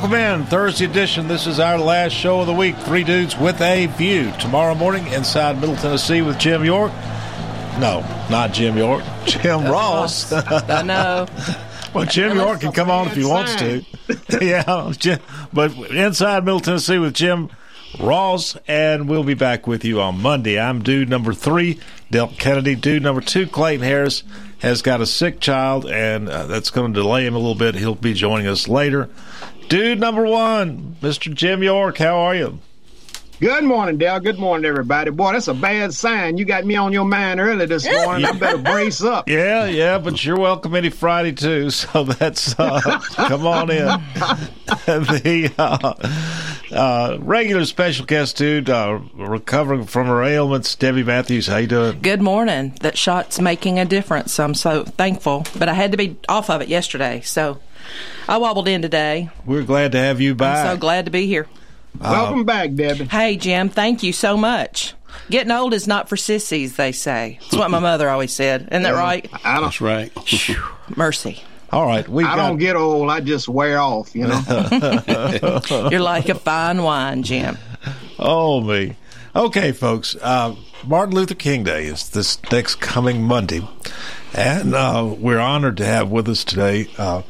Welcome in, Thursday edition. This is our last show of the week. Three dudes with a view. Tomorrow morning, inside Middle Tennessee with Jim York. No, not Jim York. Jim Ross. I know. well, Jim York can come on if he wants to. yeah, Jim, but inside Middle Tennessee with Jim Ross, and we'll be back with you on Monday. I'm dude number three, Delk Kennedy. Dude number two, Clayton Harris, has got a sick child, and uh, that's going to delay him a little bit. He'll be joining us later. Dude number one, Mr. Jim York, how are you? Good morning, Dale. Good morning, everybody. Boy, that's a bad sign. You got me on your mind early this morning. I better brace up. Yeah, yeah, but you're welcome any Friday too. So that's uh, come on in. the uh, uh, regular special guest dude, uh, recovering from her ailments, Debbie Matthews. How you doing? Good morning. That shot's making a difference. I'm so thankful, but I had to be off of it yesterday, so I wobbled in today. We're glad to have you back. I'm so glad to be here. Welcome back, Debbie. Hey, Jim, thank you so much. Getting old is not for sissies, they say. That's what my mother always said. Isn't that right? I don't, That's right. Mercy. All right, we I got don't get old. I just wear off, you know. You're like a fine wine, Jim. Oh me. Okay, folks. Uh, Martin Luther King Day is this next coming Monday, and uh, we're honored to have with us today uh,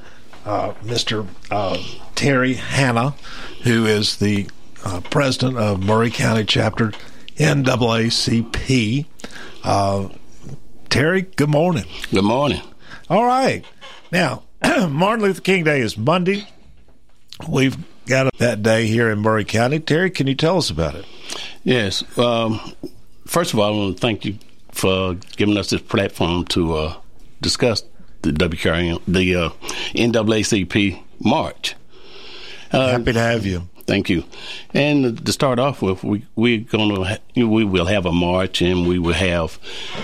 uh, Mr. Uh, Terry Hannah, who is the uh, president of Maury County Chapter NAACP. Uh, Terry, good morning. Good morning. All right. Now, Martin Luther King Day is Monday. We've got that day here in Maury County. Terry, can you tell us about it? Yes. Um, first of all, I want to thank you for giving us this platform to uh, discuss the WKRM, the uh, NAACP March. Uh, Happy to have you. Thank you. And to start off with, we we're ha- we will have a march, and we will have,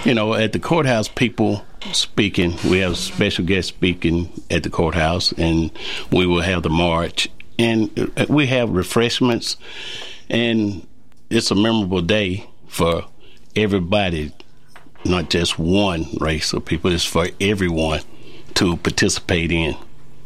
you know, at the courthouse people speaking. We have special guests speaking at the courthouse, and we will have the march, and uh, we have refreshments, and it's a memorable day for everybody, not just one race of people. It's for everyone to participate in.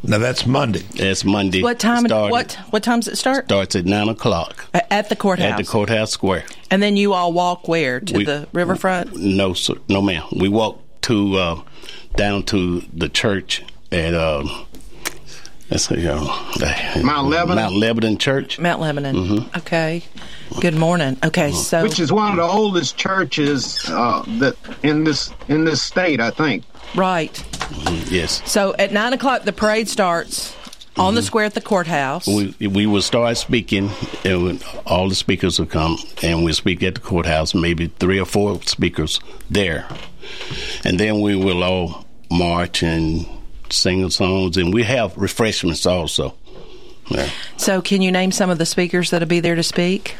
Now that's Monday. That's Monday. What time? Started- What what times it start? starts at nine o'clock At the courthouse. at the courthouse square. And then you all walk where to We- the riverfront? No, sir, no, ma'am. We walk to uh, down to the church at um, let's see, uh, Mount Lebanon? Mount Lebanon Church. Mount Lebanon. Mm-hmm. Okay. Good morning. Okay, so Which is one of the oldest churches uh, that in this in this state, I think. right. Yes, So at nine o'clock the parade starts on the square at the courthouse. we we will start speaking, and all the speakers will come, and we'll speak at the courthouse. Maybe three or four speakers there, and then we will all march and sing songs, and we have refreshments also. Yeah. So can you name some of the speakers that'll be there to speak?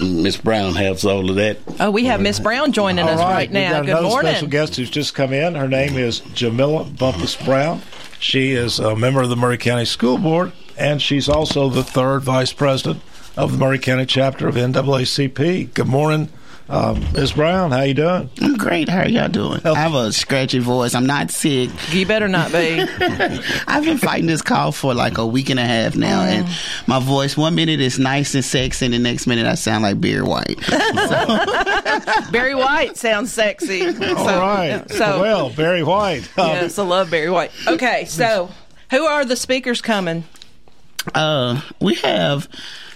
Miss Brown has all of that. Oh, we have Miss Brown joining All us right, we've now. got Good another morning. special guest who's just come in. Her name is Jamila Bumpas Brown. She is a member of the Maury County School Board, and she's also the third vice president of the Maury County chapter of NAACP. Good morning, um, Ms. Brown. How you doing? I'm great. How are y'all doing? I have a scratchy voice. I'm not sick. You better not be. I've been fighting this cough for like a week and a half now, and my voice one minute is nice and sexy, and the next minute I sound like Barry White. Barry White sounds sexy. All right. So well, Barry White. Um, yes, I love Barry White. Okay, so who are the speakers coming? Uh, we have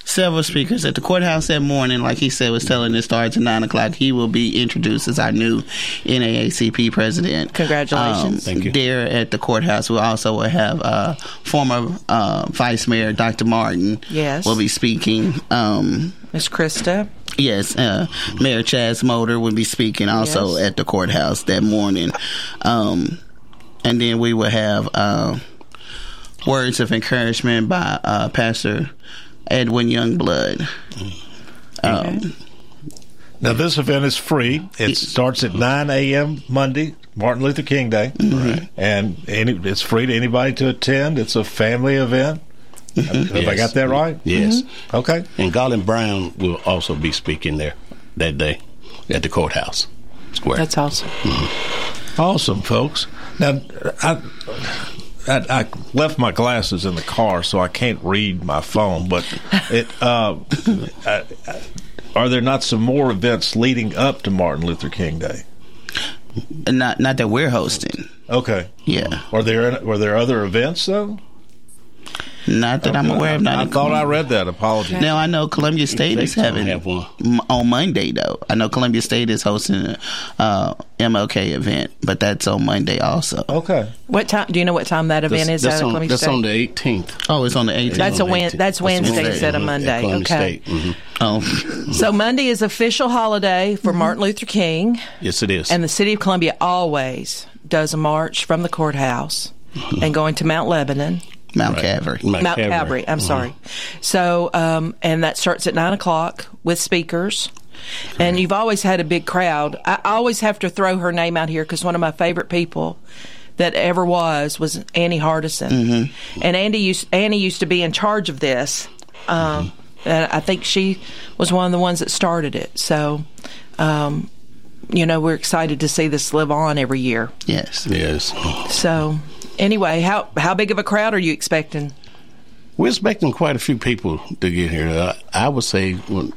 several speakers at the courthouse that morning. Like he said, was telling it starts at nine o'clock. He will be introduced as our new NAACP president. Congratulations. Um, Thank you. There at the courthouse, we also will have uh, former uh, Vice Mayor Dr. Martin. Yes. will be speaking. Um, Miss Krista. Yes, uh, Mayor Chaz Molder will be speaking also Yes. at the courthouse that morning. Um, and then we will have uh, words of encouragement by uh, Pastor Edwin Youngblood. Mm. Um, Now, this event is free. It starts at 9 a.m. Monday, Martin Luther King Day. Right. And any, it's free to anybody to attend. It's a family event. Have I got that right? Yes. Mm-hmm. Okay. And Garland Brown will also be speaking there that day at the courthouse square. That's awesome. Mm-hmm. Awesome, folks. Now, I, I, I left my glasses in the car, so I can't read my phone. But it, uh, I- I- are there not some more events leading up to Martin Luther King Day? Not not that we're hosting. Okay. Yeah. Are there were there other events though? Not that I'm aware of. Not I in thought I read that. Apologies. Now I know Columbia State is They don't having have one. on Monday though. I know Columbia State is hosting a uh, MLK event, but that's on Monday also. Okay. What time? Do you know what time that event That's, is that's on, Columbia that's State? on the 18th. Oh, it's on the 18th. That's a on the Wed- 18th. that's Wednesday Wednesday, instead of at Monday. Columbia Okay. State. Mhm. oh, So Monday is official holiday for Martin Luther King, Yes, it is. and the city of Columbia always does a march from the courthouse and going to Mount Lebanon. Mount Calvary. Mount Calvary. I'm sorry. So, um, and that starts at nine o'clock with speakers. And you've always had a big crowd. I always have to throw her name out here because one of my favorite people that ever was was Annie Hardison. And Andy used Annie used to be in charge of this. Um, and I think she was one of the ones that started it. So, um, you know, we're excited to see this live on every year. Yes. Yes. So, anyway, how how big of a crowd are you expecting? We're expecting quite a few people to get here. Uh, I would say well,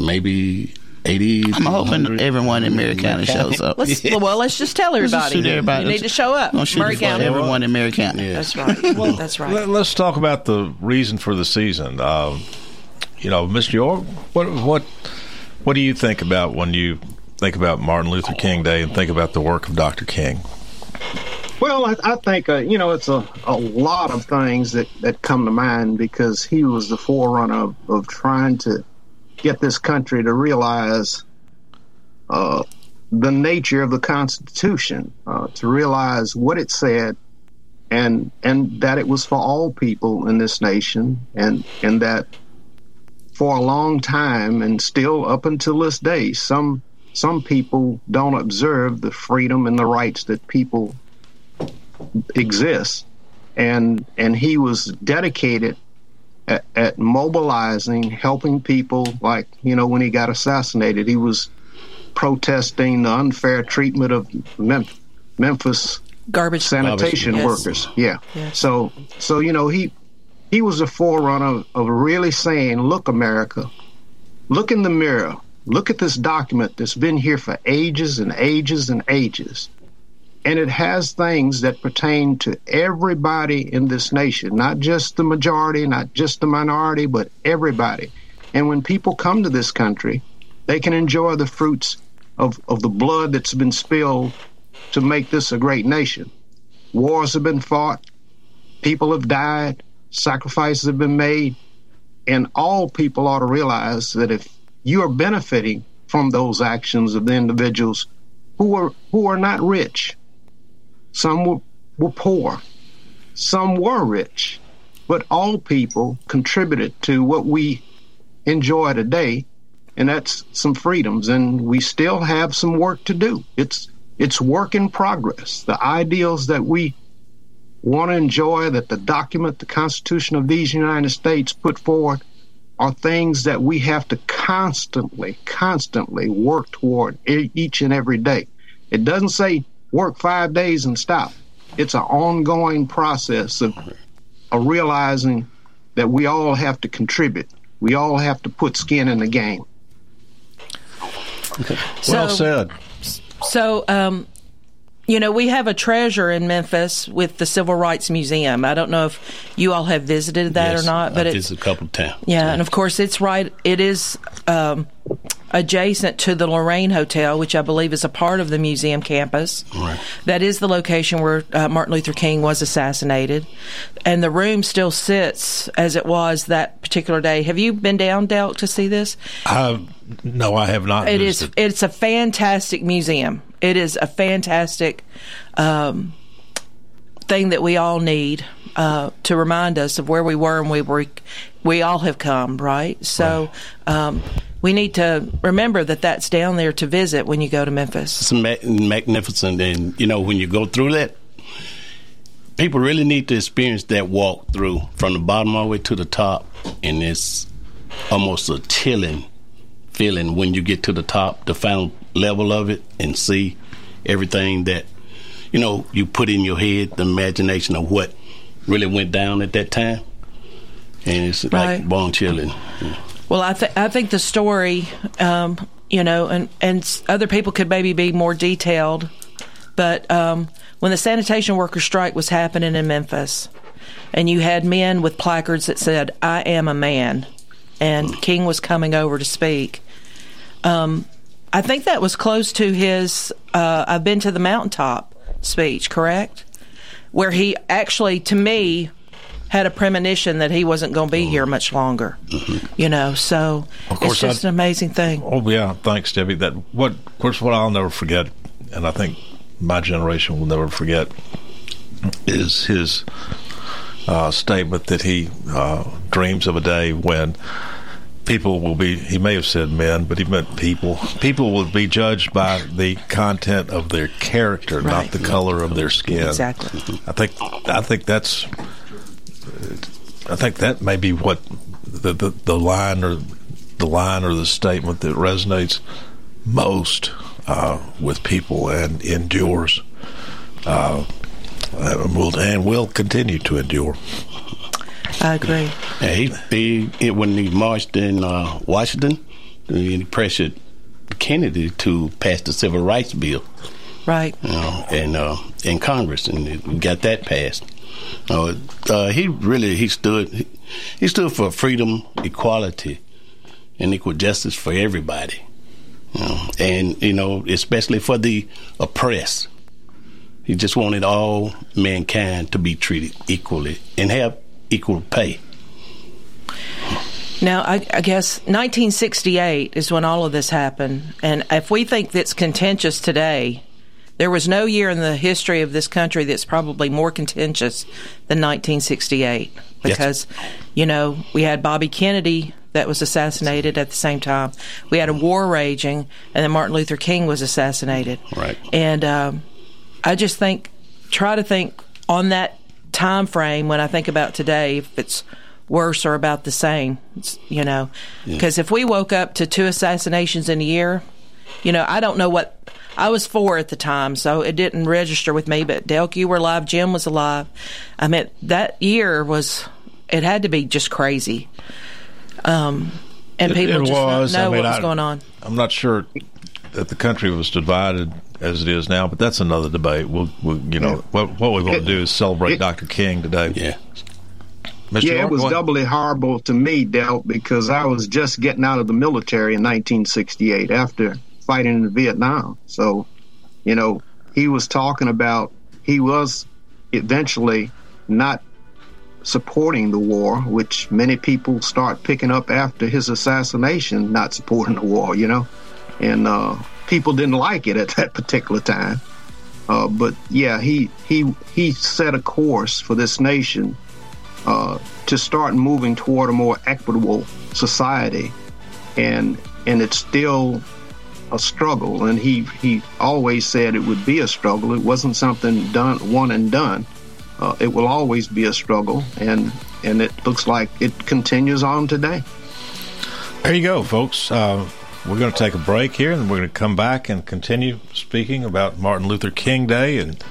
maybe 80. I'm hoping everyone in Maury County shows up. Let's well, let's just tell Let's everybody. just shoot everybody. You need to show up. Gonna shoot Maury it County. Everyone in Maury County. Yes. That's right. That's right. Let, us talk about the reason for the season. Um, you know, Mr. York, what what what do you think about when you think about Martin Luther King Day and think about the work of Dr. King? Well, I, I think uh, you know it's a, a lot of things that, that come to mind because he was the forerunner of, of trying to get this country to realize uh, the nature of the Constitution, uh, to realize what it said, and and that it was for all people in this nation, and and that for a long time and still up until this day, some some people don't observe the freedom and the rights that people exists and and he was dedicated at, at mobilizing helping people like you know when he got assassinated he was protesting the unfair treatment of Mem- memphis Garbage. sanitation Yes. workers yeah Yes. so so you know he he was a forerunner of, of really saying look america look in the mirror look at this document that's been here for ages and ages and ages and it has things that pertain to everybody in this nation, not just the majority, not just the minority, but everybody. And when people come to this country, they can enjoy the fruits of, of the blood that's been spilled to make this a great nation. Wars have been fought, people have died, sacrifices have been made, and all people ought to realize that if you are benefiting from those actions of the individuals who are who are not rich, some were, were poor, some were rich, but all people contributed to what we enjoy today, and that's some freedoms. And we still have some work to do. It's it's work in progress. The ideals that we want to enjoy, that the document, the Constitution of these United States put forward, are things that we have to constantly, constantly work toward each and every day. It doesn't say work five days and stop. It's an ongoing process of, of realizing that we all have to contribute. We all have to put skin in the game. well So- said. So, um, you know, we have a treasure in Memphis with the Civil Rights Museum. I don't know if you all have visited that Yes, or not, but I it's a couple of times. yeah, and of course it's right. It is um, adjacent to the Lorraine Hotel, which I believe is a part of the museum campus. Right. That is the location where uh, Martin Luther King was assassinated, and the room still sits as it was that particular day. Have you been down, Delk, to see this? Uh, no, I have not. It is. visited. It's a fantastic museum. It is a fantastic um, thing that we all need uh, to remind us of where we were and we were. We all have come, right? So um, we need to remember that that's down there to visit when you go to Memphis. It's ma- magnificent, and you know when you go through that, people really need to experience that walk through from the bottom all the way to the top, and it's almost a chilling feeling when you get to the top, the final level of it, and see everything that you know you put in your head, the imagination of what really went down at that time, and it's Right. like bone chilling. Well, I, th- I think the story, um, you know, and, and other people could maybe be more detailed, but um, when the sanitation worker strike was happening in Memphis, and you had men with placards that said, I am a man, and King was coming over to speak, um, I think that was close to his uh, I've been to the mountaintop speech, correct? Where he actually, to me, had a premonition that he wasn't going to be here much longer. You know, so it's just I- an amazing thing. Oh yeah, thanks, Debbie. That what, of course, what I'll never forget, and I think my generation will never forget, is his uh, statement that he uh, dreams of a day when people will be. He may have said men, but he meant people. People will be judged by the content of their character, Right. not the color of their skin. Exactly. I think. I think that's. I think that may be what the, the the line or the line or the statement that resonates most uh, with people and endures, uh, and will and will continue to endure. I agree. Yeah, he, he it, when he marched in uh, Washington, he pressured Kennedy to pass the Civil Rights Bill, Right. you know, and uh, in Congress, and got that passed. Uh, uh, he really he stood he, he stood for freedom, equality, and equal justice for everybody, you know, and you know especially for the oppressed. He just wanted all mankind to be treated equally and have equal pay. Now, I, I guess 1968 is when all of this happened. And if we think that's contentious today, there was no year in the history of this country that's probably more contentious than 1968. Because, you know, we had Bobby Kennedy that was assassinated at the same time. We had a war raging, and then Martin Luther King was assassinated. Right. And um, I just think, try to think on that time frame when I think about today, if it's worse or about the same, you know. Because if we woke up to two assassinations in a year, you know, I don't know what. I was four at the time, so it didn't register with me. But Delk, you were alive. Jim was alive. I mean, that year was. It had to be just crazy. Um, and people it just was. don't know I mean, what was I- going on. I'm not sure that the country was divided as it is now, but that's another debate. We'll, we'll you know, what, what we want to do is celebrate it- Dr. King today. Yeah. Mr. Yeah, York, it was doubly horrible to me, Del, because I was just getting out of the military in 1968 after fighting in Vietnam. So, you know, he was talking about he was eventually not supporting the war, which many people start picking up after his assassination, not supporting the war, you know, and uh, people didn't like it at that particular time. Uh, but yeah, he he he set a course for this nation uh, to start moving toward a more equitable society, and and it's still a struggle. And he he always said it would be a struggle. It wasn't something done one and done. Uh, it will always be a struggle, and and it looks like it continues on today. There you go, folks. Uh, we're going to take a break here, and we're going to come back and continue speaking about Martin Luther King Day and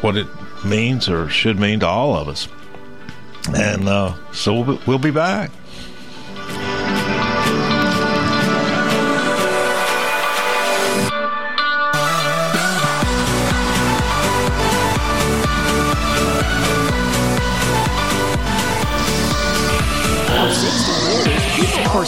what it means or should mean to all of us. And uh, so we'll be, we'll be back.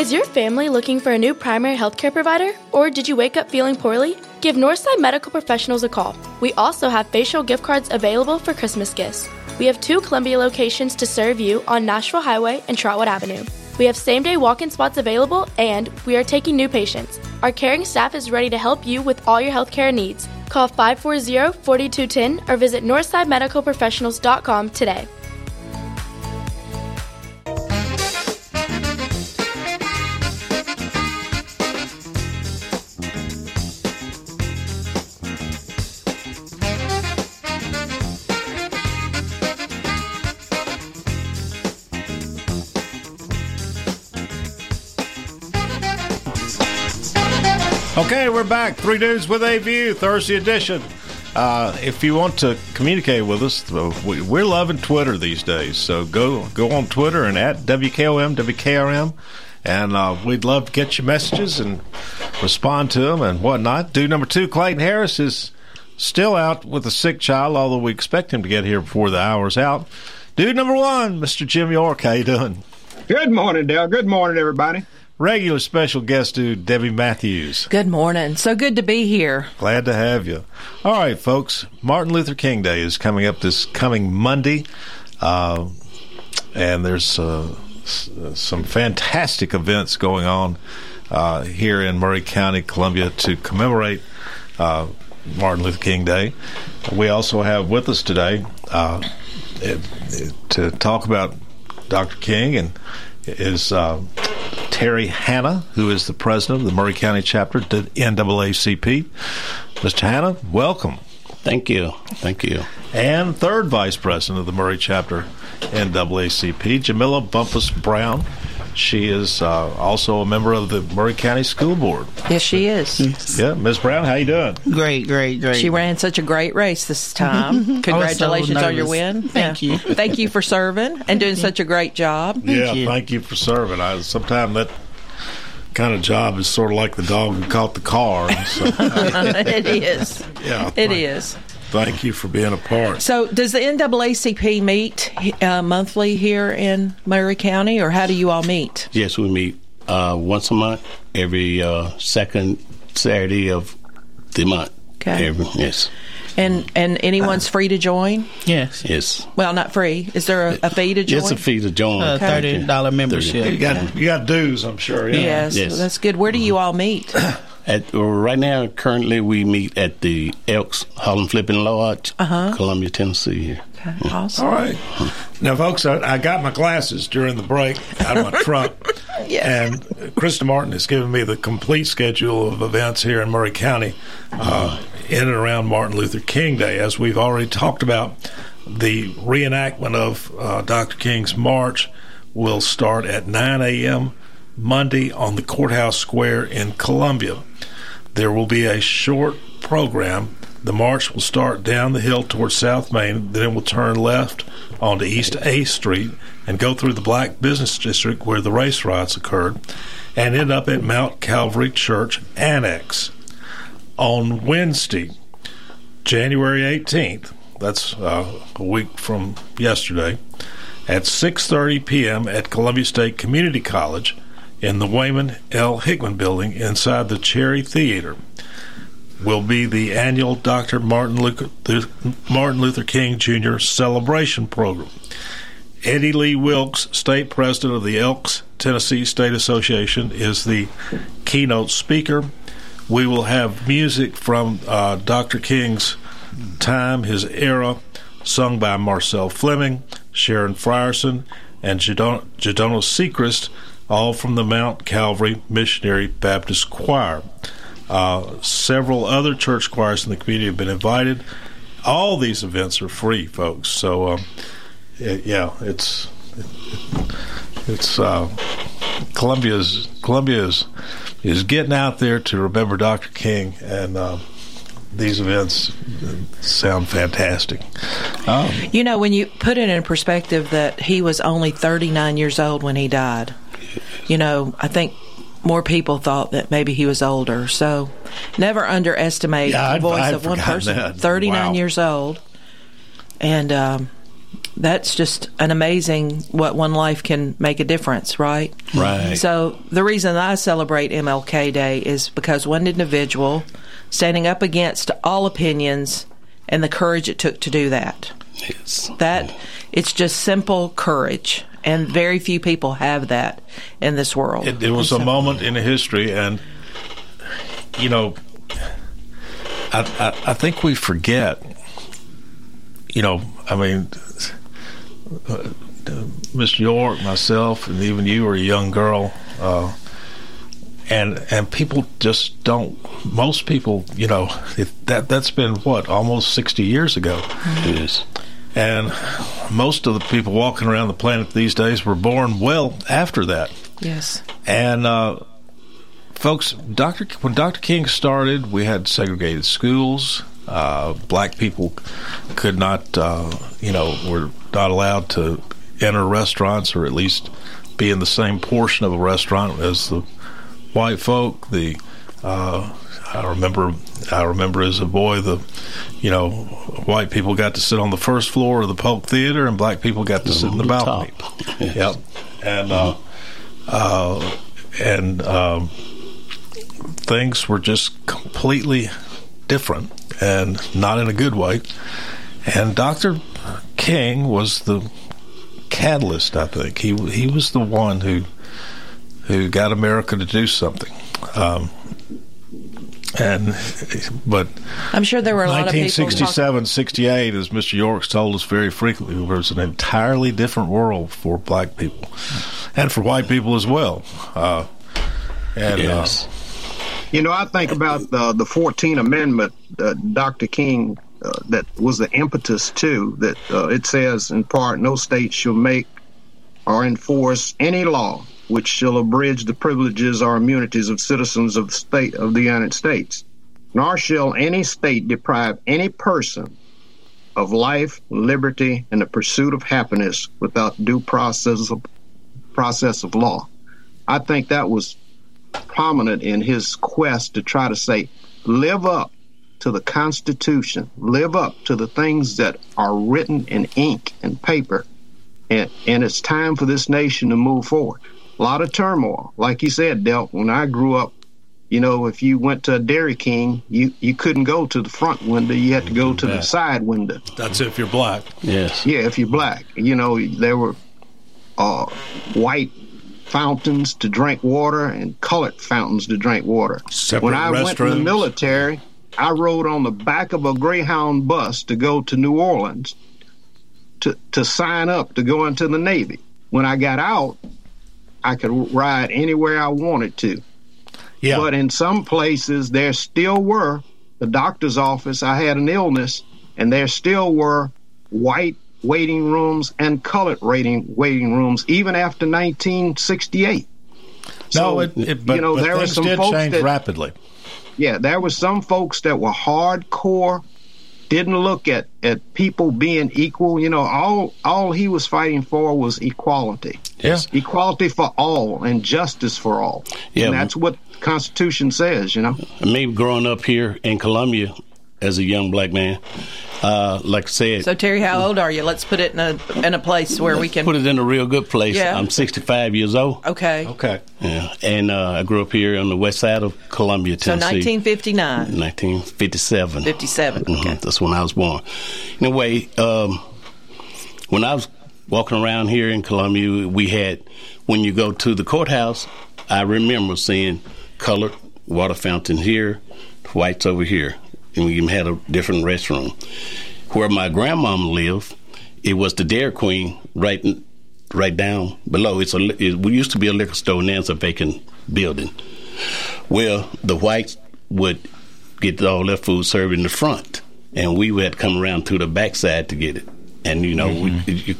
Is your family looking for a new primary healthcare provider? Or did you wake up feeling poorly? Give Northside Medical Professionals a call. We also have facial gift cards available for Christmas gifts. We have two Columbia locations to serve you on Nashville Highway and Trotwood Avenue. We have same day walk in spots available and we are taking new patients. Our caring staff is ready to help you with all your healthcare needs. Call 540 4210 or visit northsidemedicalprofessionals.com today. Back. Three Dudes with a View, Thursday edition. Uh, if you want to communicate with us, uh, we, we're loving Twitter these days. So go go on Twitter and at WKOM, WKRM, and uh, we'd love to get your messages and respond to them and whatnot. Dude number two, Clayton Harris, is still out with a sick child, although we expect him to get here before the hour's out. Dude number one, Mr. Jim York, how you doing? Good morning, Dale. Good morning, everybody. Regular special guest dude, Debbie Matthews. Good morning. So good to be here. Glad to have you. All right, folks. Martin Luther King Day is coming up this coming Monday, uh, and there's uh, some fantastic events going on uh, here in Maury County, Columbia, to commemorate uh, Martin Luther King Day. We also have with us today uh, to talk about Dr. King and is uh, Terry Hannah, who is the president of the Maury County chapter, the NAACP. Mr. Hannah, welcome. Thank you. Thank you. And third vice president of the Maury chapter, NAACP, Jamila Bumpas Brown. She is uh, also a member of the Maury County School Board. Yes, she is. Yeah, Ms. Brown, how you doing? Great, great, great. She ran such a great race this time. Congratulations on your win. Thank Yeah. you. Thank you for serving and doing such a great job. yeah, thank you for serving. I sometimes that kind of job is sort of like the dog who caught the car. So, it is. yeah, It thank- is. Thank you for being a part. So, does the NAACP meet uh, monthly here in Maury County, or how do you all meet? Yes, we meet uh, once a month, every uh, second Saturday of the month. Okay. Every, yes. And and anyone's free to join? Yes. Yes. Well, not free. Is there a, a fee to join? It's a fee to join. Uh, Okay. $30 membership. You got you got dues, I'm sure. Yeah. Yes, Yes. that's good. Where do you all meet? At, right now, currently, we meet at the Elks Holland Flipping Lodge, Uh-huh. Columbia, Tennessee. Okay, awesome. All right. Now, folks, I, I got my glasses during the break out of my truck. And Krista Martin has given me the complete schedule of events here in Maury County uh, in and around Martin Luther King Day. As we've already talked about, the reenactment of uh, Dr. King's March will start at 9 a.m. Monday on the Courthouse Square in Columbia. There will be a short program. The march will start down the hill towards South Main, then will turn left onto East A Street and go through the Black Business District where the race riots occurred and end up at Mount Calvary Church Annex. On Wednesday, January 18th, that's uh, a week from yesterday, at 6:30 p.m. at Columbia State Community College in the Waymon L. Hickman building inside the Cherry Theater will be the annual Dr. Martin Luther, Martin Luther King Jr. celebration program. Eddie Lee Wilkes, state president of the Elks Tennessee State Association, is the keynote speaker. We will have music from uh, Dr. King's time, his era, sung by Marcel Fleming, Sharon Frierson, and Jadon- Jadona Sechrist, all from the Mount Calvary Missionary Baptist Choir. Uh, several other church choirs in the community have been invited. All these events are free, folks. So, um, it, yeah, it's it's uh, Columbia's Columbia is is getting out there to remember Dr. King, and uh, these events sound fantastic. Um, You know, when you put it in perspective that he was only 39 years old when he died, you know, I think more people thought that maybe he was older. So never underestimate Yeah, the I'd- voice I'd of one person. that. 39 Wow. years old. And um, that's just an amazing what one life can make a difference, right? Right. So the reason I celebrate MLK Day is because one individual standing up against all opinions and the courage it took to do that. Yes. That it's just simple courage, and very few people have that in this world. It, it was a moment in history, and you know, I, I, I think we forget. You know, I mean, uh, Mr. York, myself, and even you were a young girl, uh, and and people just don't. Most people, you know, it, that that's been what almost sixty years ago. Yes. And most of the people walking around the planet these days were born well after that. Yes. And uh, folks, Dr. when Dr. King started, we had segregated schools. Uh, black people could not, uh, you know, were not allowed to enter restaurants or at least be in the same portion of a restaurant as the white folk. The uh, I remember, I remember as a boy, the you know, white people got to sit on the first floor of the Polk Theater, and black people got to sit in the the balcony. top. Yes. Yep, and uh, uh, and um, things were just completely different and not in a good way. And Dr. King was the catalyst. I think he he was the one who who got America to do something. Um, and but I'm sure there were a lot of people. 1967, 68, as Mr. Yorks told us very frequently, was an entirely different world for black people and for white people as well. Uh, and Yes. You know, I think about the the 14th Amendment, uh, Dr. King, uh, that was the impetus too. That uh, it says in part, no state shall make or enforce any law which shall abridge the privileges or immunities of citizens of the state of the United States, nor shall any state deprive any person of life, liberty, and the pursuit of happiness without due process of process of law. I think that was prominent in his quest to try to say, live up to the Constitution, live up to the things that are written in ink and paper, and, and it's time for this nation to move forward. A lot of turmoil, like you said, Del. When I grew up, you know, if you went to a Dairy King, you you couldn't go to the front window; you had to go to the side window. That's if you're black. Yes. Yeah, if you're black, you know, there were uh, white fountains to drink water and colored fountains to drink water. Separate when I went in the military, I rode on the back of a Greyhound bus to go to New Orleans to to sign up to go into the Navy. When I got out, I could ride anywhere I wanted to. Yeah. But in some places, there still were the doctor's office. I had an illness, and there still were white waiting rooms and colored waiting waiting rooms, even after 1968. No, it, it, but, you know, but there were things some did folks change that- rapidly. Yeah, there were some folks that were hardcore, didn't look at, at people being equal. You know, all all he was fighting for was equality. Yes. Equality for all and justice for all. Yeah. And that's what the Constitution says, you know. Me growing up here in Columbia as a young black man, uh, like I said, So Terry, how old are you? Let's put it in a in a place where we can put it in a real good place. Yeah. I'm 65 years old. Okay. Okay. Yeah, and uh, I grew up here on the west side of Columbia, Tennessee. So 1959, 1957. 57. Mhm, That's when I was born. Anyway, um, when I was walking around here in Columbia, we had, when you go to the courthouse, I remember seeing colored water fountain here, whites over here, and we even had a different restroom. Where my grandmama lived, it was the Dairy Queen right right down below. It's a it we used to be a liquor store, now it's a vacant building. Well, the whites would get all their food served in the front, and we would come around to the backside to get it. And you know, we, it, you-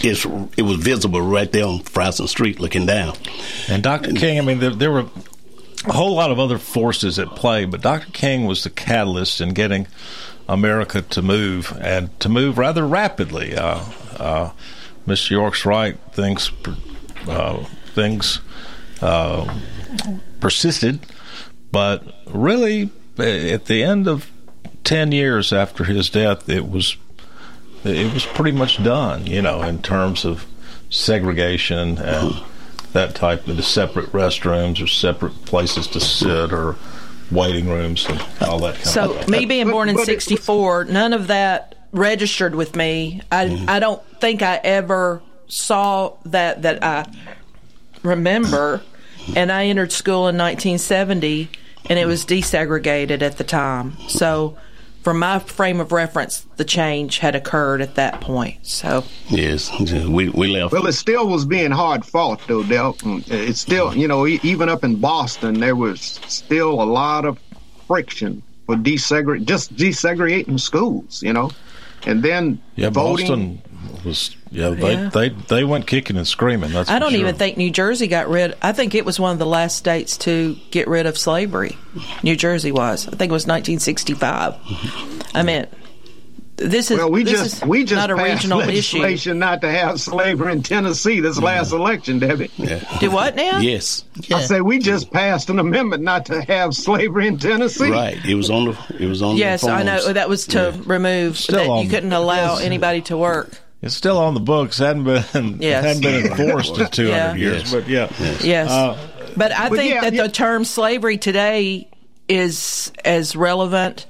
it's it was visible right there on Frierson Street, looking down. And Dr. King, I mean, there, there were a whole lot of other forces at play, but Dr. King was the catalyst in getting America to move and to move rather rapidly. Uh, uh, Mr. York's right; things uh, things uh, persisted, but really, at the end of ten years after his death, it was it was pretty much done. You know, in terms of segregation and that type of the separate restrooms or separate places to sit or waiting rooms and all that kind So of me being born in '64, none of that registered with me. I Mm-hmm. I don't think I ever saw that that I remember. And I entered school in 1970, and it was desegregated at the time. So, from my frame of reference, the change had occurred at that point. So, Yes, we we left. Well, it still was being hard fought, though, Del. Mm, It's still, you know, e- even up in Boston, there was still a lot of friction for desegregate, just desegregating schools, you know, and then yeah, voting. Boston was yeah they, Yeah. they they went kicking and screaming. That's I don't sure. even think New Jersey got rid. I think it was one of the last states to get rid of slavery. New Jersey was. I think it was 1965. I mean, this is Well, we this just is we just not a passed regional issue. legislation not to have slavery in Tennessee this last mm-hmm. election, Debbie. Do what now? Yes, I say we just passed an amendment not to have slavery in Tennessee. right. It was on the it was on. Yes, the I know that was to remove Still that on- you couldn't allow yes. anybody to work. It's still on the books. hadn't been Yes. hadn't been enforced in two hundred Yeah. years. Yes. But yeah, Yes. Uh, But I But think yeah, that yeah. the term slavery today is as relevant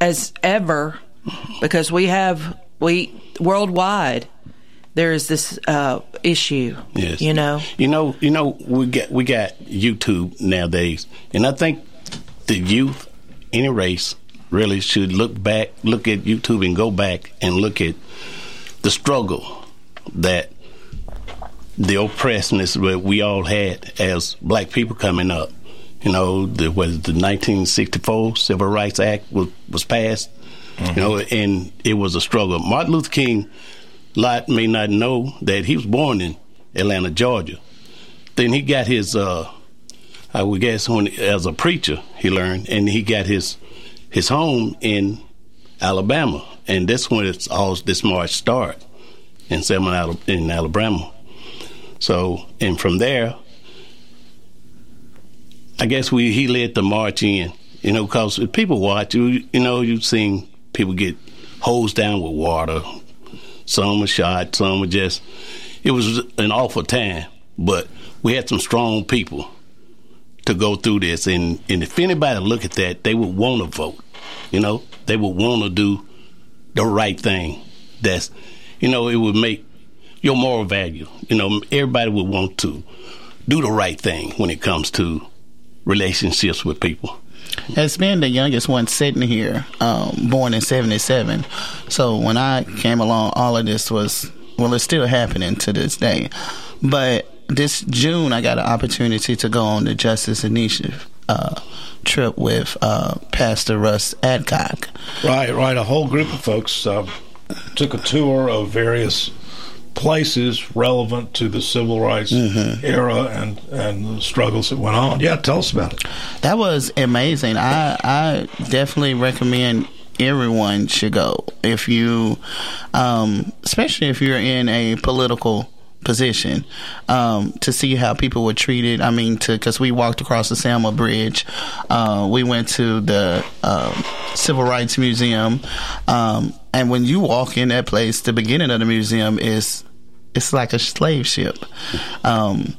as ever because we have we worldwide there is this uh, issue. Yes. You know. You know, you know, we got we got YouTube nowadays, and I think the youth, any race, really should look back, look at YouTube, and go back and look at the struggle that the oppressedness that we all had as black people coming up. You know, the was the 1964 Civil Rights Act was was passed. You know, and it was a struggle. Martin Luther King, lot may not know that he was born in Atlanta, Georgia. Then he got his, uh, I would guess, when as a preacher, he learned, and he got his his home in Alabama, and that's when it's all this march started in Selma, in Alabama. So, and from there, I guess we he led the march in, you know, because people watch, you you know, you've seen people get hosed down with water. Some were shot, some were just. It was an awful time, but we had some strong people to go through this, and and if anybody look at that, they would want to vote. You know, they would want to do the right thing. That's, you know, it would make your moral value. You know, everybody would want to do the right thing when it comes to relationships with people. As being the youngest one sitting here, um, born in '77, so when I came along, all of this was well, it's still happening to this day. But this June, I got an opportunity to go on the Justice Initiative uh, trip with uh, Pastor Russ Adcock. Right, right. A whole group of folks uh, took a tour of various places relevant to the civil rights era and and the struggles that went on. Yeah, tell us about it. That was amazing. I I definitely recommend everyone should go if you, um, especially if you're in a political position, um, to see how people were treated. I mean, to because we walked across the Selma Bridge, uh, we went to the um, Civil Rights Museum, um, and when you walk in that place, the beginning of the museum is it's like a slave ship. Um,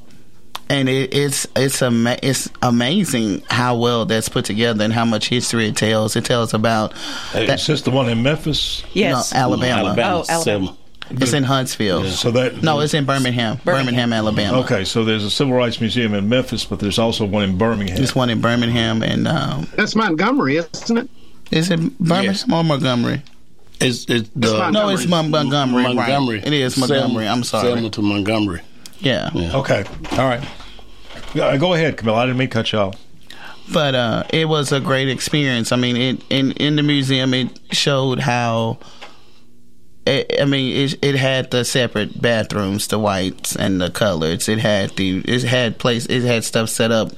and it, it's it's ama- it's amazing how well that's put together and how much history it tells. It tells about Is this the one in Memphis? Yes. No, Alabama. Alabama, Oh, Alabama. Selma. It's in Huntsville. So that no, it's in Birmingham, Birmingham, Alabama. Okay, so there's a civil rights museum in Memphis, but there's also one in Birmingham. There's one in Birmingham and um, That's Montgomery, isn't it? is it Birmingham or Montgomery? It's, it's the Montgomery. No, it's Mon- Montgomery. right. Montgomery. It is Montgomery. I'm sorry. Selma to Montgomery. Yeah. Okay, all right. Go ahead, Camille. I didn't mean to cut you off. but uh, it was a great experience. I mean, it in in the museum it showed how. It, I mean, it it had the separate bathrooms, the whites and the colors. It had the it had place. It had stuff set up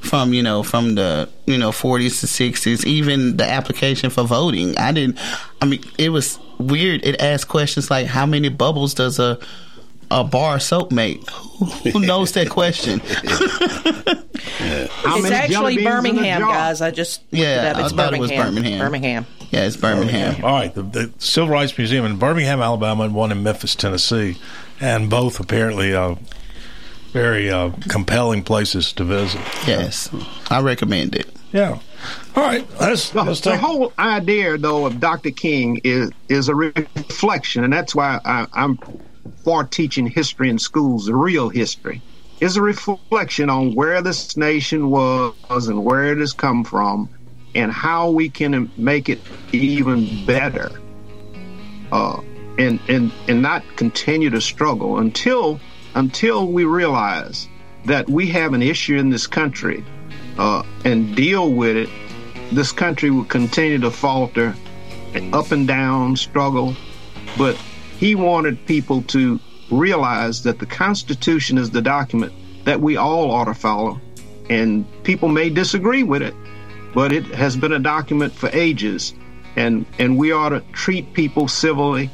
from you know from the you know 40s to 60s. Even the application for voting. I didn't. I mean, it was weird. It asked questions like, "How many bubbles does a a bar soap make?" Who, who knows that question? How it's actually beans in a Birmingham, guys. I just looked Yeah, it up. It's I thought it was Birmingham. Birmingham. Birmingham. Yeah, it's Birmingham. All right, the, the Civil Rights Museum in Birmingham, Alabama, and one in Memphis, Tennessee, and both apparently uh, very uh, compelling places to visit. Yes, I recommend it. Yeah. All right, let's The, let's the take. whole idea, though, of Dr. King is is a reflection, and that's why I, I'm for teaching history in schools, real history, is a reflection on where this nation was and where it has come from, and how we can make it even better, uh, and and and not continue to struggle until until we realize that we have an issue in this country uh, and deal with it, this country will continue to falter, up and down, struggle. But he wanted people to realize that the Constitution is the document that we all ought to follow. And people may disagree with it, but it has been a document for ages. And, and we ought to treat people civilly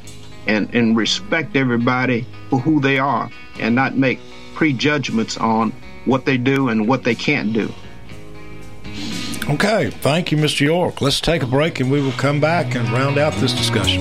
and, and respect everybody for who they are and not make prejudgments on what they do and what they can't do. Okay, thank you, Mr. York. Let's take a break, and we will come back and round out this discussion.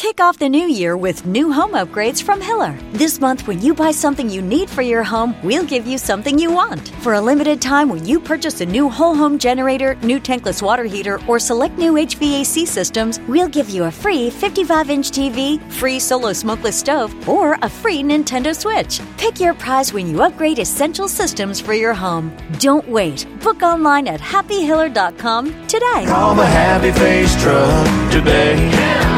Kick off the new year with new home upgrades from Hiller. This month, when you buy something you need for your home, we'll give you something you want. For a limited time, when you purchase a new whole home generator, new tankless water heater, or select new HVAC systems, we'll give you a free 55 inch TV, free solo smokeless stove, or a free Nintendo Switch. Pick your prize when you upgrade essential systems for your home. Don't wait. Book online at happyhiller.com today. Call the Happy Face Truck today.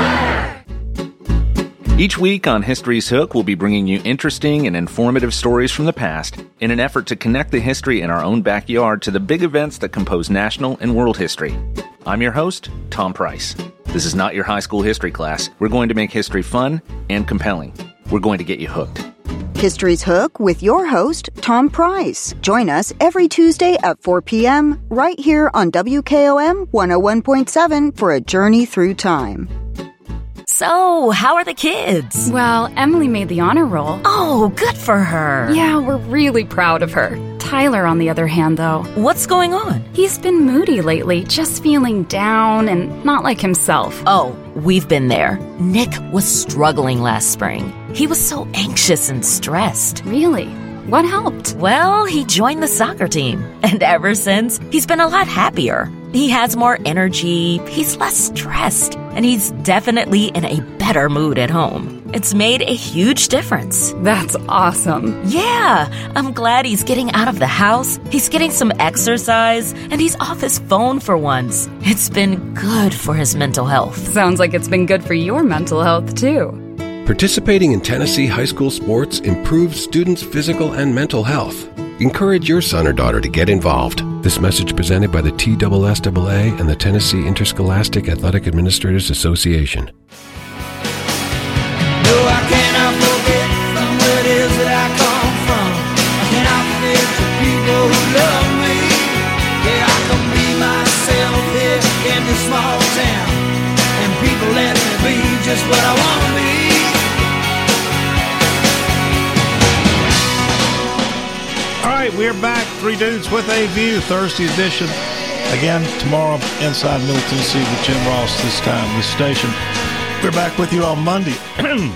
Each week on History's Hook, we'll be bringing you interesting and informative stories from the past in an effort to connect the history in our own backyard to the big events that compose national and world history. I'm your host, Tom Price. This is not your high school history class. We're going to make history fun and compelling. We're going to get you hooked. History's Hook with your host, Tom Price. Join us every Tuesday at 4 p.m. right here on WKOM 101.7 for a journey through time. So, how are the kids? Well, Emily made the honor roll. Oh, good for her. Yeah, we're really proud of her. Tyler, on the other hand, though. What's going on? He's been moody lately, just feeling down and not like himself. Oh, we've been there. Nick was struggling last spring. He was so anxious and stressed. Really? What helped? Well, he joined the soccer team. And ever since, he's been a lot happier. He has more energy, he's less stressed, and he's definitely in a better mood at home. It's made a huge difference. That's awesome. Yeah, I'm glad he's getting out of the house, he's getting some exercise, and he's off his phone for once. It's been good for his mental health. Sounds like it's been good for your mental health, too. Participating in Tennessee high school sports improves students' physical and mental health. Encourage your son or daughter to get involved. This message presented by the TSSAA and the Tennessee Interscholastic Athletic Administrators Association. No, I cannot forget from right, we're back. Three Dudes with a View, Thursday edition. Again, tomorrow, inside Middle Tennessee with Jim Ross, this time, this station. We're back with you on Monday.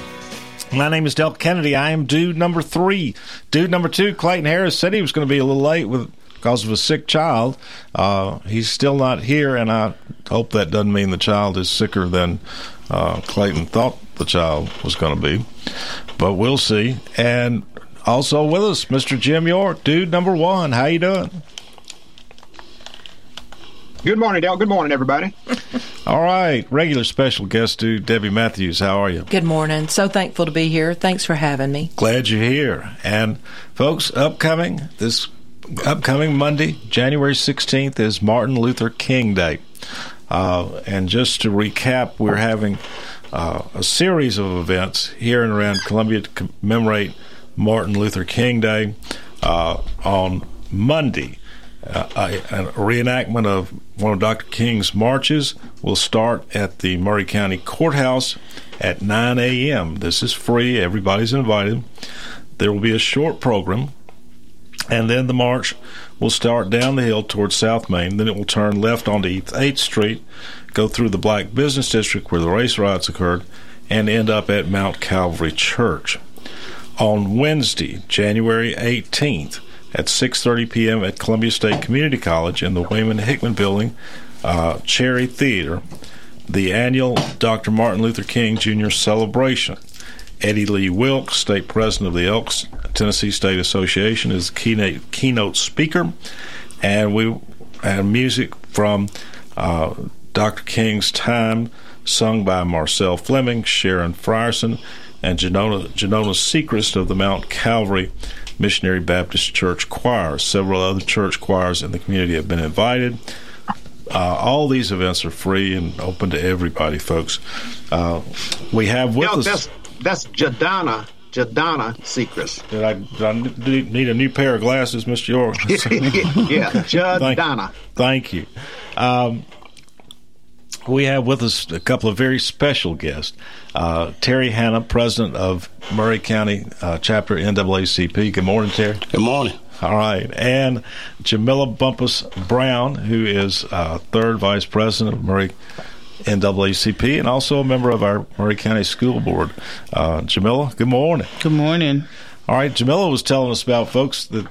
My name is Delk Kennedy. I am dude number three. Dude number two, Clayton Harris, said he was going to be a little late with because of a sick child. Uh, he's still not here, and I hope that doesn't mean the child is sicker than uh, Clayton thought the child was going to be. But we'll see. And Also with us, Mr. Jim York, dude number one. How you doing? Good morning, Dale. Good morning, everybody. All right, regular special guest dude Debbie Matthews. How are you? Good morning. So thankful to be here. Thanks for having me. Glad you're here. And folks, upcoming this upcoming Monday, January 16th is Martin Luther King Day. Uh, and just to recap, we're having uh, a series of events here and around Columbia to commemorate Martin Luther King Day uh, on Monday. Uh, a, a, reenactment of one of Dr. King's marches will start at the Maury County Courthouse at 9 a.m. This is free, everybody's invited. There will be a short program, and then the march will start down the hill towards South Main. Then it will turn left onto 8th Street, go through the Black Business District where the race riots occurred, and end up at Mount Calvary Church. On Wednesday, January 18th, at 6:30 p.m. at Columbia State Community College in the Waymon Hickman Building, uh, Cherry Theater, the annual Dr. Martin Luther King Jr. celebration. Eddie Lee Wilkes, state president of the Elks Tennessee State Association, is keynote, keynote speaker, and we have music from uh, Dr. King's time, sung by Marcel Fleming, Sharon Frierson, and Janona, Janona Sechrist of the Mount Calvary Missionary Baptist Church Choir. Several other church choirs in the community have been invited. Uh, all these events are free and open to everybody, folks. Uh, we have with Yo, us. That's, that's Jadana. Jadana Sechrist. Did I, did I need a new pair of glasses, Mr. York? yeah, Jadana. Thank, thank you. Um, we have with us a couple of very special guests. Uh, Terry Hannah, president of Maury County uh, chapter NAACP. Good morning, Terry. Good morning. All right. And Jamila Bumpas Brown, who is uh, third vice president of Maury NAACP and also a member of our Maury County School Board. Uh, Jamila, good morning. Good morning. All right. Jamila was telling us about folks that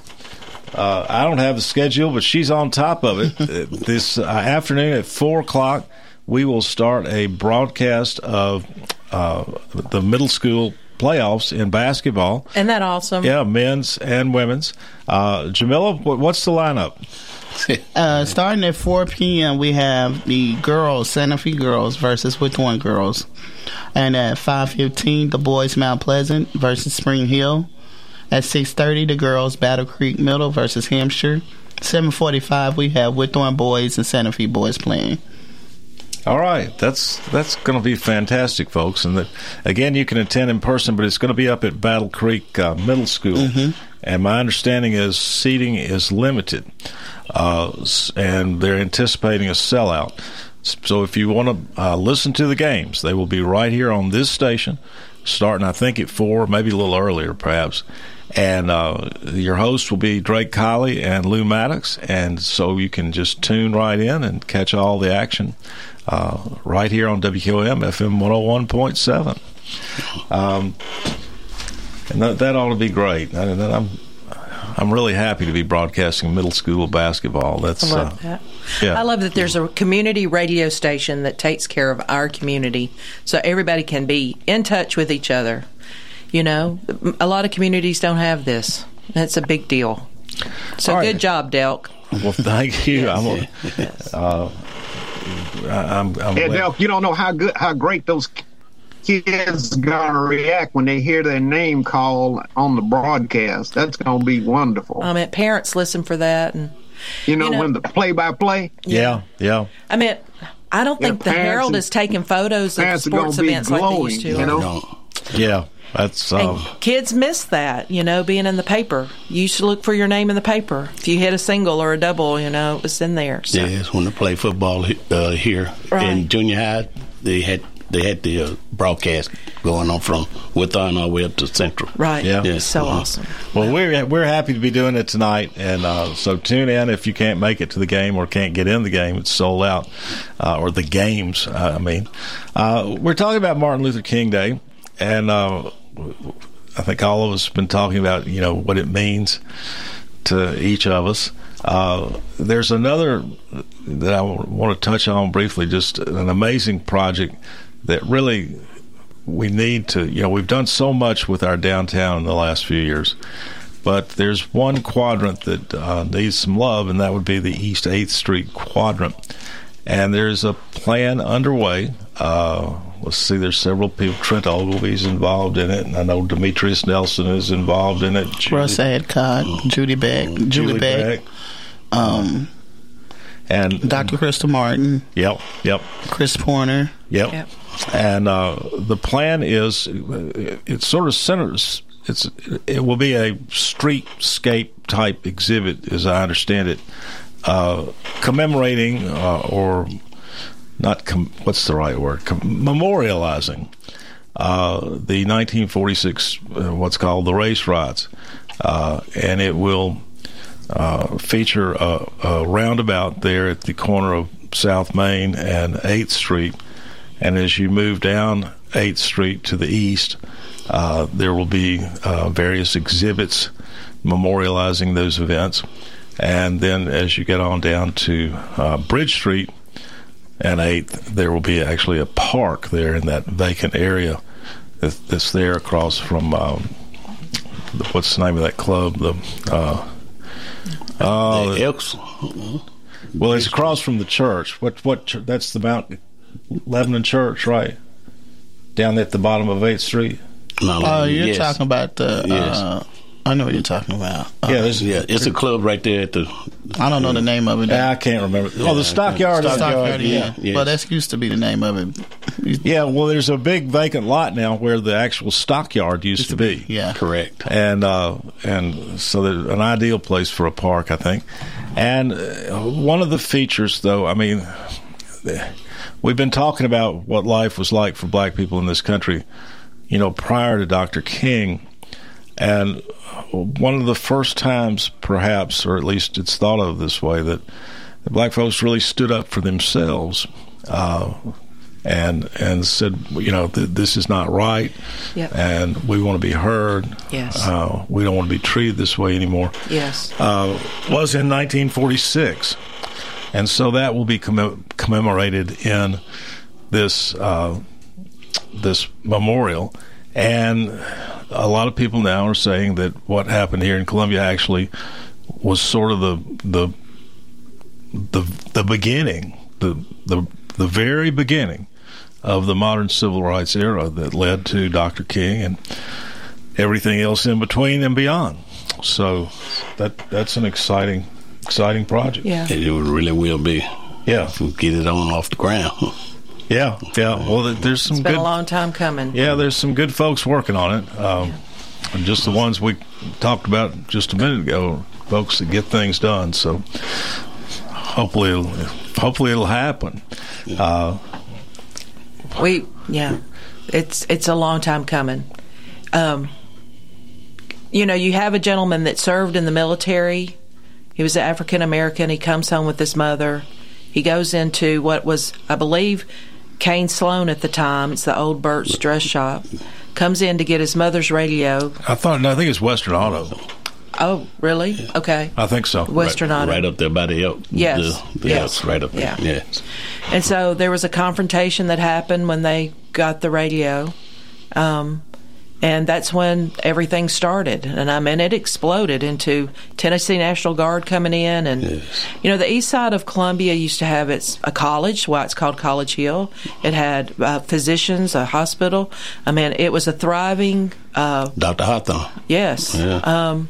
uh, I don't have the schedule, but she's on top of it. this uh, afternoon at 4 o'clock, we will start a broadcast of uh, the middle school playoffs in basketball. Isn't that awesome? Yeah, men's and women's. Uh, Jamila, what's the lineup? uh, starting at 4 p.m., we have the girls, Santa Fe girls versus Whitthorne girls. And at 5.15, the boys, Mount Pleasant versus Spring Hill. At 6.30, the girls, Battle Creek Middle versus Hampshire. 7.45, we have Whitthorne boys and Santa Fe boys playing. All right, that's that's going to be fantastic, folks. And that, again, you can attend in person, but it's going to be up at Battle Creek uh, Middle School. Mm-hmm. And my understanding is seating is limited, uh, and they're anticipating a sellout. So if you want to uh, listen to the games, they will be right here on this station, starting I think at four, maybe a little earlier, perhaps. And uh, your host will be Drake Colley and Lou Maddox, and so you can just tune right in and catch all the action uh, right here on WQM FM 101.7. Um, and that, that ought to be great. And I'm I'm really happy to be broadcasting middle school basketball. That's I love uh, that. yeah. I love that there's a community radio station that takes care of our community, so everybody can be in touch with each other. You know, a lot of communities don't have this. That's a big deal. So right. good job, Delk. Well, thank you. I'm, uh, I'm, I'm Hey, glad- Delk, you don't know how good, how great those kids gonna react when they hear their name called on the broadcast. That's gonna be wonderful. I mean, parents listen for that, and you know, you know- when the play-by-play. yeah, yeah. I mean, I don't Yeah, think the Herald and- is taking photos of parents are gonna sports be events like they glowing, used to. you know? Yeah, that's And um, kids miss that, you know, being in the paper. You should look for your name in the paper. If you hit a single or a double, you know, it was in there. So. Yes, when they play football uh, here Right. in junior high, they had they had the uh, broadcast going on from Whitthorne all the way up to Central. Right. Yeah. Yes. So uh-huh. awesome. Well, we're we're happy to be doing it tonight, and uh, so tune in if you can't make it to the game or can't get in the game. It's sold out, uh, or the games. Uh, I mean, uh, we're talking about Martin Luther King Day, and uh, I think all of us have been talking about you know what it means to each of us. Uh, there's another that I want to touch on briefly. Just an amazing project that really we need to, you know, we've done so much with our downtown in the last few years, but there's one quadrant that uh, needs some love, and that would be the East 8th Street quadrant. And there's a plan underway. Uh, let's see, there's several people. Trent Ogilvy's involved in it, and I know Demetrius Nelson is involved in it. Judy- Russ Adcock, Judy Beck, Julie, Julie Beck, um, and Dr. Krista Martin, Yep, yep. Chris Pointer. Yep. Yep. And uh, the plan is it sort of centers. It's it will be a streetscape type exhibit, as I understand it, uh, commemorating uh, or not. Com- what's the right word? Com- memorializing uh, the 1946 uh, what's called the race riots, uh, and it will uh, feature a, a roundabout there at the corner of South Main and 8th Street. And as you move down 8th Street to the east, uh, there will be uh, various exhibits memorializing those events. And then as you get on down to Bridge Street and 8th, there will be actually a park there in that vacant area that, that's there across from um, the, what's the name of that club? The uh, uh, The Elks. well, it's across from the church. What? What? chur- That's the Mount Lebanon Church, right? Down at the bottom of Eighth Street. Oh, you're yes. talking about the. Yes. I know what you're talking about. Uh, Yeah, there's, Yeah, it's a club right there at the. I don't know the name of it. Yeah, I can't remember. oh, the Stockyard. Stockyard, yeah. yeah. Well, that used to be the name of it. Yeah, well, there's a big vacant lot now where the actual stockyard used to be. Yeah. Correct. and uh, and so there's an ideal place for a park, I think. And uh, one of the features, though, I mean, we've been talking about what life was like for black people in this country, you know, prior to Dr. King, and one of the first times, perhaps, or at least it's thought of this way, that the black folks really stood up for themselves. Uh, and and said, you know, th- this is not right, Yep. and we want to be heard. Yes. Uh, we don't want to be treated this way anymore. Yes. Uh, was in 1946, and so that will be commem- commemorated in this uh, this memorial. And a lot of people now are saying that what happened here in Columbia actually was sort of the the the the beginning, the the the very beginning of the modern civil rights era that led to Dr. King and everything else in between and beyond. So that that's an exciting exciting project. Yeah. It really will be. Yeah. If we get it on off the ground. Yeah, yeah. Well, there's some It's been good a long time coming. Yeah, there's some good folks working on it. Um, and just the ones we talked about just a minute ago, folks that get things done. So hopefully, it'll, hopefully it'll happen. Uh, We yeah, it's it's a long time coming. Um, you know, you have a gentleman that served in the military. He was African American. He comes home with his mother. He goes into what was, I believe, Kane Sloan at the time. It's the old Burt's dress shop. Comes in to get his mother's radio. I thought, no, I think it's Western Auto. Oh, really? Okay. I think so. Western right, Auto. right up there by the elk. Yes. The, the Yes. elks, right up there. Yeah. Yes. And so there was a confrontation that happened when they got the radio. Um, and that's when everything started. And I mean, it exploded into Tennessee National Guard coming in. And, you know, the east side of Columbia used to have its a college, why it's called College Hill. It had uh, physicians, a hospital. I mean, it was a thriving, uh, Dr. Hawthorne. yes, Yeah. um,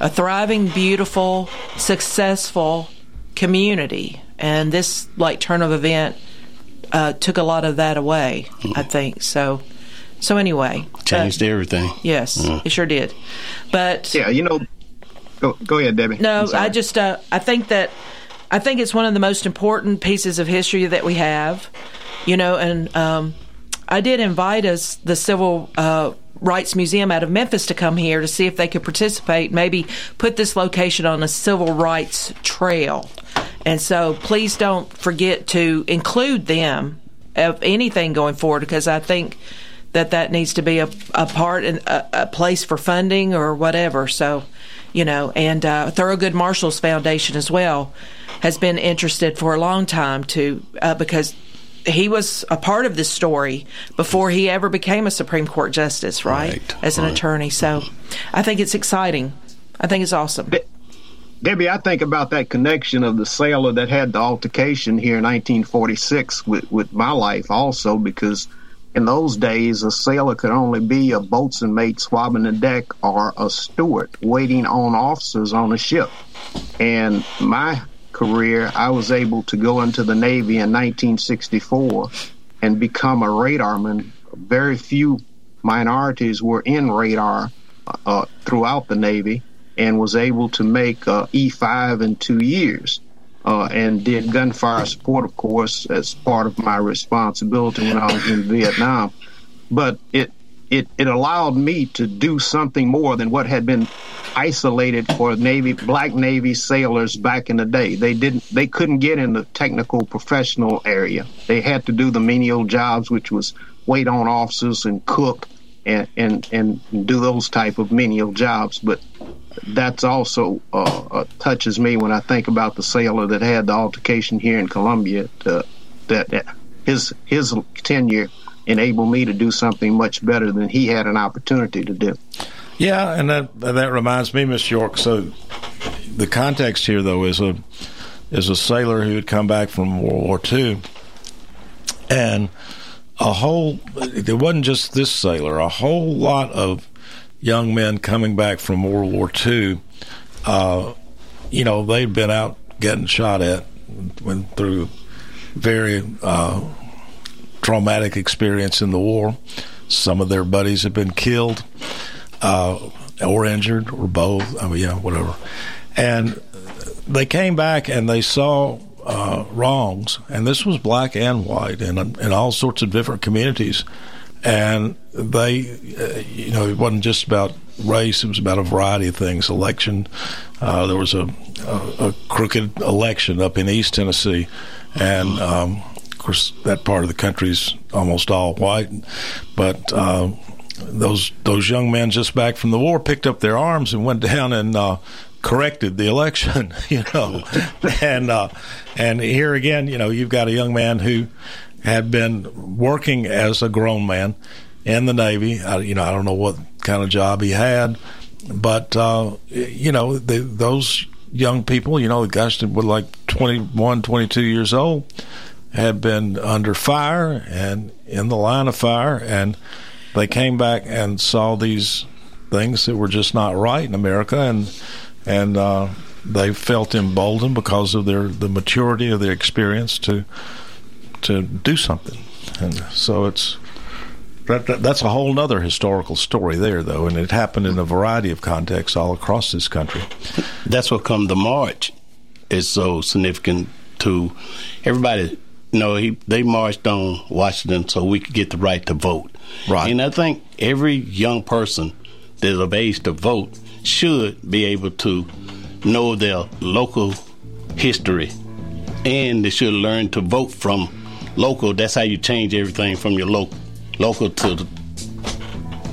a thriving, beautiful, successful community. And this, like, turn of event uh, took a lot of that away, I think. So, so anyway. Changed everything. Yes, Yeah. it sure did. But yeah, you know, go go ahead, Debbie. no, I'm. I just uh, I think that I think it's one of the most important pieces of history that we have. You know, and um, I did invite us the Civil uh, Rights Museum out of Memphis to come here to see if they could participate. Maybe put this location on a civil rights trail. And so, please don't forget to include them of anything going forward because I think that that needs to be a, a part and a, a place for funding or whatever. So, you know, and uh, Thurgood Marshall's Foundation as well has been interested for a long time to uh, because he was a part of this story before he ever became a Supreme Court justice, right? Right, As an right. attorney. So I think it's exciting. I think it's awesome. Debbie, I think about that connection of the sailor that had the altercation here in 1946 with, with my life also, because in those days, a sailor could only be a boatswain mate swabbing the deck or a steward waiting on officers on a ship. And my career, I was able to go into the Navy in 1964 and become a radarman. Very few minorities were in radar uh, throughout the Navy and was able to make uh, E5 in two years. Uh, and did gunfire support, of course, as part of my responsibility when I was in Vietnam. But it it it allowed me to do something more than what had been isolated for Navy black Navy sailors back in the day. They didn't they couldn't get in the technical professional area. They had to do the menial jobs, which was wait on officers and cook and and and do those type of menial jobs. But that's also uh, uh, touches me when I think about the sailor that had the altercation here in Columbia. To, that, his his tenure enabled me to do something much better than he had an opportunity to do. Yeah, and that that reminds me, Miss York. So the context here, though, is a is a sailor who had come back from World War II, and a whole. It wasn't just this sailor. A whole lot of young men coming back from World War II. Uh, you know, they'd been out getting shot at, went through very uh, traumatic experience in the war. Some of their buddies had been killed uh, or injured or both. I mean, yeah, whatever. And they came back and they saw uh, wrongs, and this was black and white, and in all sorts of different communities. And they, uh, you know, it wasn't just about race; it was about a variety of things. Election, uh, there was a, a, a crooked election up in East Tennessee, and um, of course that part of the country's almost all white, but. Uh, those those young men just back from the war picked up their arms and went down and uh, corrected the election, you know, and uh, and here again, you know, you've got a young man who had been working as a grown man in the Navy. I, you know, I don't know what kind of job he had, but uh, you know, the, those young people, you know, the guys that were like 21, 22 years old, had been under fire and in the line of fire and they came back and saw these things that were just not right in America, and and uh, they felt emboldened because of their the maturity of their experience to to do something, and so it's. That, that, that's a whole other historical story there, though, and it happened in a variety of contexts all across this country. That's what come the march is so significant to everybody. You know, he, they marched on Washington so we could get the right to vote. Right. And I think every young person that's of age to vote should be able to know their local history and they should learn to vote from local. That's how you change everything from your local local to the,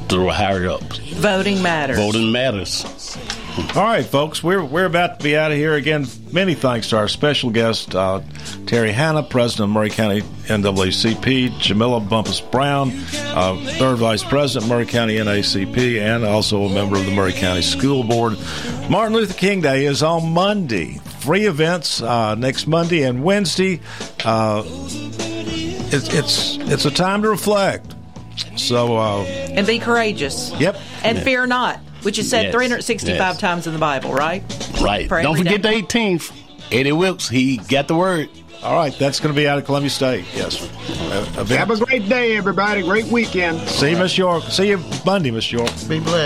to the higher ups. Voting matters. Voting matters. All right, folks, we're we're about to be out of here again. Many thanks to our special guest, uh, Terry Hannah, President of Maury County NAACP, Jamila Bumpas Brown, uh, Third Vice President, Maury County NACP, and also a member of the Maury County School Board. Martin Luther King Day is on Monday. Free events uh, next Monday and Wednesday. Uh, it's it's it's a time to reflect. So uh, and be courageous. Yep. And fear not, which is said Yes, 365 yes. times in the Bible, right? Right. For Don't forget day. the 18th. Eddie Wilkes, he got the word. All right, that's going to be out of Columbia State. Yes. Uh, Have a great day, everybody. Great weekend. See you, Miss York. See you Monday, Miss York. Be blessed.